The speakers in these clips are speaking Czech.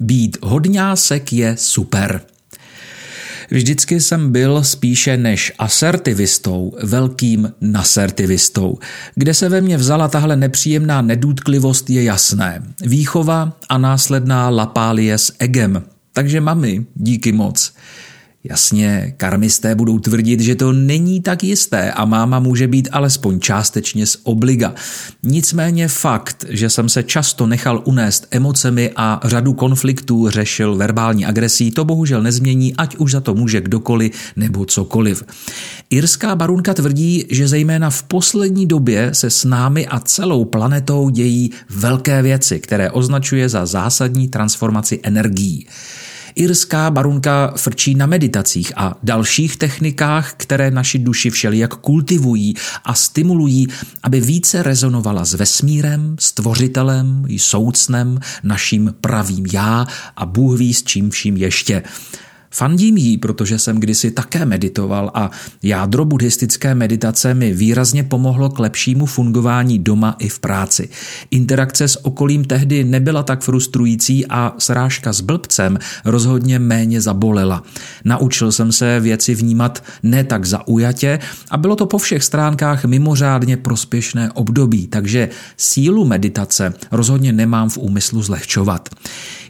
Být hodňásek je super. Vždycky jsem byl spíše než asertivistou, velkým nasertivistou. Kde se ve mně vzala tahle nepříjemná nedůtklivost je jasné. Výchova a následná lapálie s egem. Takže mami, díky moc. Jasně, karmisté budou tvrdit, že to není tak jisté a máma může být alespoň částečně z obliga. Nicméně fakt, že jsem se často nechal unést emocemi a řadu konfliktů řešil verbální agresí, to bohužel nezmění, ať už za to může kdokoliv nebo cokoliv. Irská barunka tvrdí, že zejména v poslední době se s námi a celou planetou dějí velké věci, které označuje za zásadní transformaci energií. Irská barunka frčí na meditacích a dalších technikách, které naši duši všelijak kultivují a stimulují, aby více rezonovala s vesmírem, stvořitelem, soucnem, naším pravým já a Bůh ví s čím vším ještě. Fandím jí, protože jsem kdysi také meditoval a jádro buddhistické meditace mi výrazně pomohlo k lepšímu fungování doma i v práci. Interakce s okolím tehdy nebyla tak frustrující a srážka s blbcem rozhodně méně zabolela. Naučil jsem se věci vnímat ne tak zaujatě a bylo to po všech stránkách mimořádně prospěšné období, takže sílu meditace rozhodně nemám v úmyslu zlehčovat.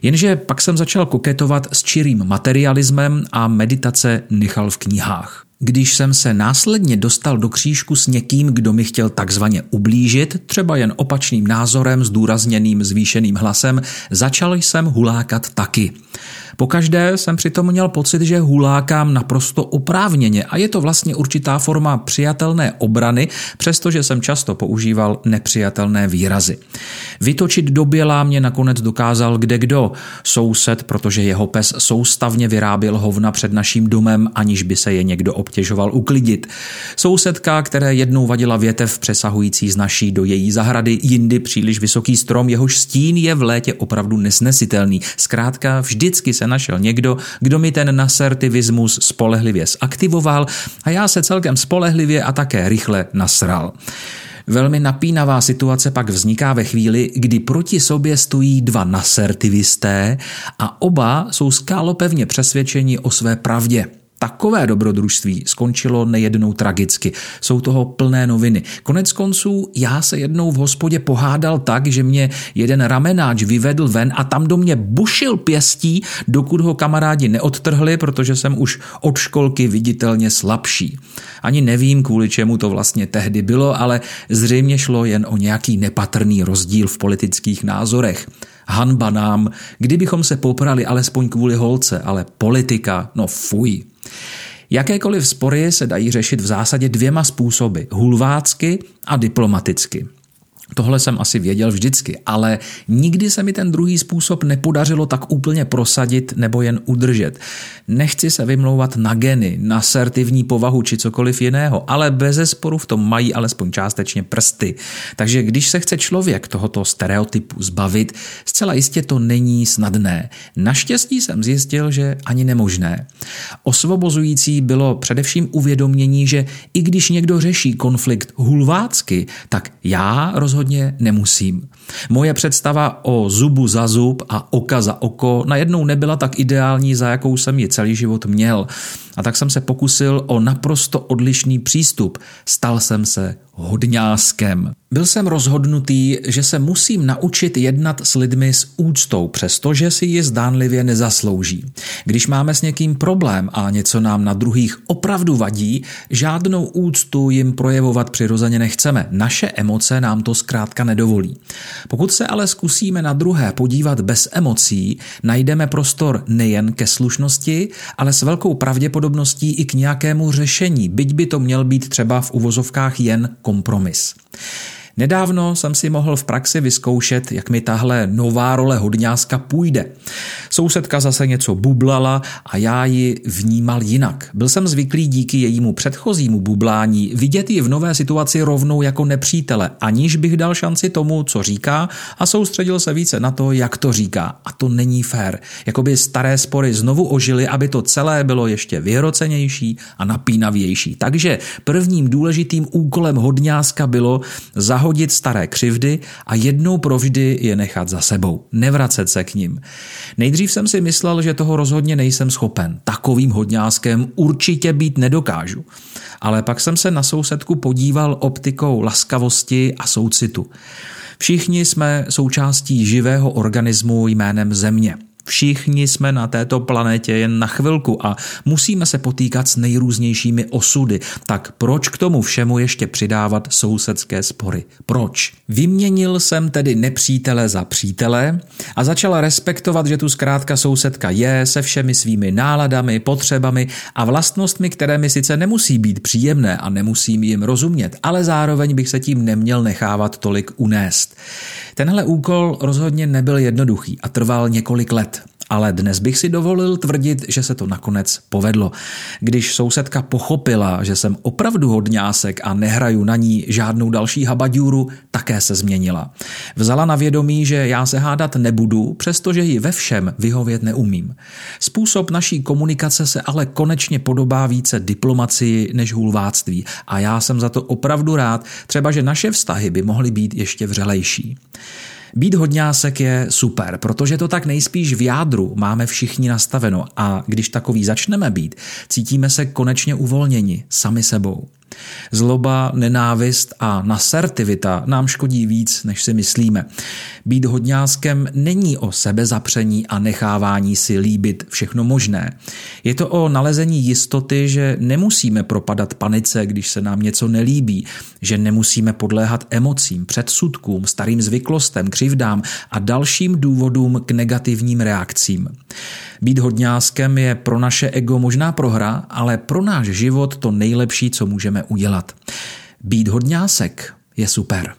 Jenže pak jsem začal koketovat s čirým materialismem a meditace nechal v knihách. Když jsem se následně dostal do křížku s někým, kdo mi chtěl takzvaně ublížit, třeba jen opačným názorem, zdůrazněným zvýšeným hlasem, začal jsem hulákat taky. Pokaždé jsem přitom měl pocit, že hulákám naprosto oprávněně a je to vlastně určitá forma přijatelné obrany, přestože jsem často používal nepřijatelné výrazy. Vytočit do bělá mě nakonec dokázal kde kdo. Soused, protože jeho pes soustavně vyráběl hovna před naším domem, aniž by se je někdo obtěžoval uklidit. Sousedka, které jednou vadila větev přesahující z naší do její zahrady, jindy příliš vysoký strom, jehož stín je v létě opravdu nesnesitelný. Zkrátka vždycky se našel někdo, kdo mi ten nasertivismus spolehlivě zaktivoval a já se celkem spolehlivě a také rychle nasral. Velmi napínavá situace pak vzniká ve chvíli, kdy proti sobě stojí dva nasertivisté a oba jsou skálopevně přesvědčeni o své pravdě. Takové dobrodružství skončilo nejednou tragicky. Jsou toho plné noviny. Konec konců já se jednou v hospodě pohádal tak, že mě jeden ramenáč vyvedl ven a tam do mě bušil pěstí, dokud ho kamarádi neodtrhli, protože jsem už od školky viditelně slabší. Ani nevím, kvůli čemu to vlastně tehdy bylo, ale zřejmě šlo jen o nějaký nepatrný rozdíl v politických názorech. Hanba nám, kdybychom se poprali alespoň kvůli holce, ale politika, no fuj. Jakékoliv spory se dají řešit v zásadě dvěma způsoby, hulvácky a diplomaticky. Tohle jsem asi věděl vždycky, ale nikdy se mi ten druhý způsob nepodařilo tak úplně prosadit nebo jen udržet. Nechci se vymlouvat na geny, na asertivní povahu či cokoliv jiného, ale bez sporu v tom mají alespoň částečně prsty. Takže když se chce člověk tohoto stereotypu zbavit, zcela jistě to není snadné. Naštěstí jsem zjistil, že ani nemožné. Osvobozující bylo především uvědomění, že i když někdo řeší konflikt hulvácky, tak já rozhodně rozhodně nemusím. Moje představa o zubu za zub a oka za oko najednou nebyla tak ideální, za jakou jsem ji celý život měl. A tak jsem se pokusil o naprosto odlišný přístup. Stal jsem se hodňáskem. Byl jsem rozhodnutý, že se musím naučit jednat s lidmi s úctou, přestože si ji zdánlivě nezaslouží. Když máme s někým problém a něco nám na druhých opravdu vadí, žádnou úctu jim projevovat přirozeně nechceme. Naše emoce nám to zkrátka nedovolí. Pokud se ale zkusíme na druhé podívat bez emocí, najdeme prostor nejen ke slušnosti, ale s velkou pravděpodobností i k nějakému řešení, byť by to měl být třeba v uvozovkách jen kompromis. Nedávno jsem si mohl v praxi vyzkoušet, jak mi tahle nová role hodňáska půjde. Sousedka zase něco bublala a já ji vnímal jinak. Byl jsem zvyklý díky jejímu předchozímu bublání vidět ji v nové situaci rovnou jako nepřítele, aniž bych dal šanci tomu, co říká a soustředil se více na to, jak to říká. A to není fér. Jakoby staré spory znovu ožily, aby to celé bylo ještě vyhrocenější a napínavější. Takže prvním důležitým úkolem hodňáska bylo zahodit zahodit staré křivdy a jednou provždy je nechat za sebou, nevracet se k ním. Nejdřív jsem si myslel, že toho rozhodně nejsem schopen. Takovým hodňáskem určitě být nedokážu. Ale pak jsem se na sousedku podíval optikou laskavosti a soucitu. Všichni jsme součástí živého organismu jménem Země. Všichni jsme na této planetě jen na chvilku a musíme se potýkat s nejrůznějšími osudy. Tak proč k tomu všemu ještě přidávat sousedské spory? Proč? Vyměnil jsem tedy nepřítele za přítele a začala respektovat, že tu zkrátka sousedka je se všemi svými náladami, potřebami a vlastnostmi, které mi sice nemusí být příjemné a nemusím jim rozumět, ale zároveň bych se tím neměl nechávat tolik unést. Tenhle úkol rozhodně nebyl jednoduchý a trval několik let ale dnes bych si dovolil tvrdit, že se to nakonec povedlo. Když sousedka pochopila, že jsem opravdu hodňásek a nehraju na ní žádnou další habaďůru, také se změnila. Vzala na vědomí, že já se hádat nebudu, přestože ji ve všem vyhovět neumím. Způsob naší komunikace se ale konečně podobá více diplomacii než hulváctví a já jsem za to opravdu rád, třeba že naše vztahy by mohly být ještě vřelejší. Být hodňásek je super, protože to tak nejspíš v jádru máme všichni nastaveno a když takový začneme být, cítíme se konečně uvolněni sami sebou. Zloba, nenávist a nasertivita nám škodí víc, než si myslíme. Být hodňáskem není o sebezapření a nechávání si líbit všechno možné. Je to o nalezení jistoty, že nemusíme propadat panice, když se nám něco nelíbí, že nemusíme podléhat emocím, předsudkům, starým zvyklostem, křivdám a dalším důvodům k negativním reakcím. Být hodňáskem je pro naše ego možná prohra, ale pro náš život to nejlepší, co můžeme udělat. Být hodňásek je super.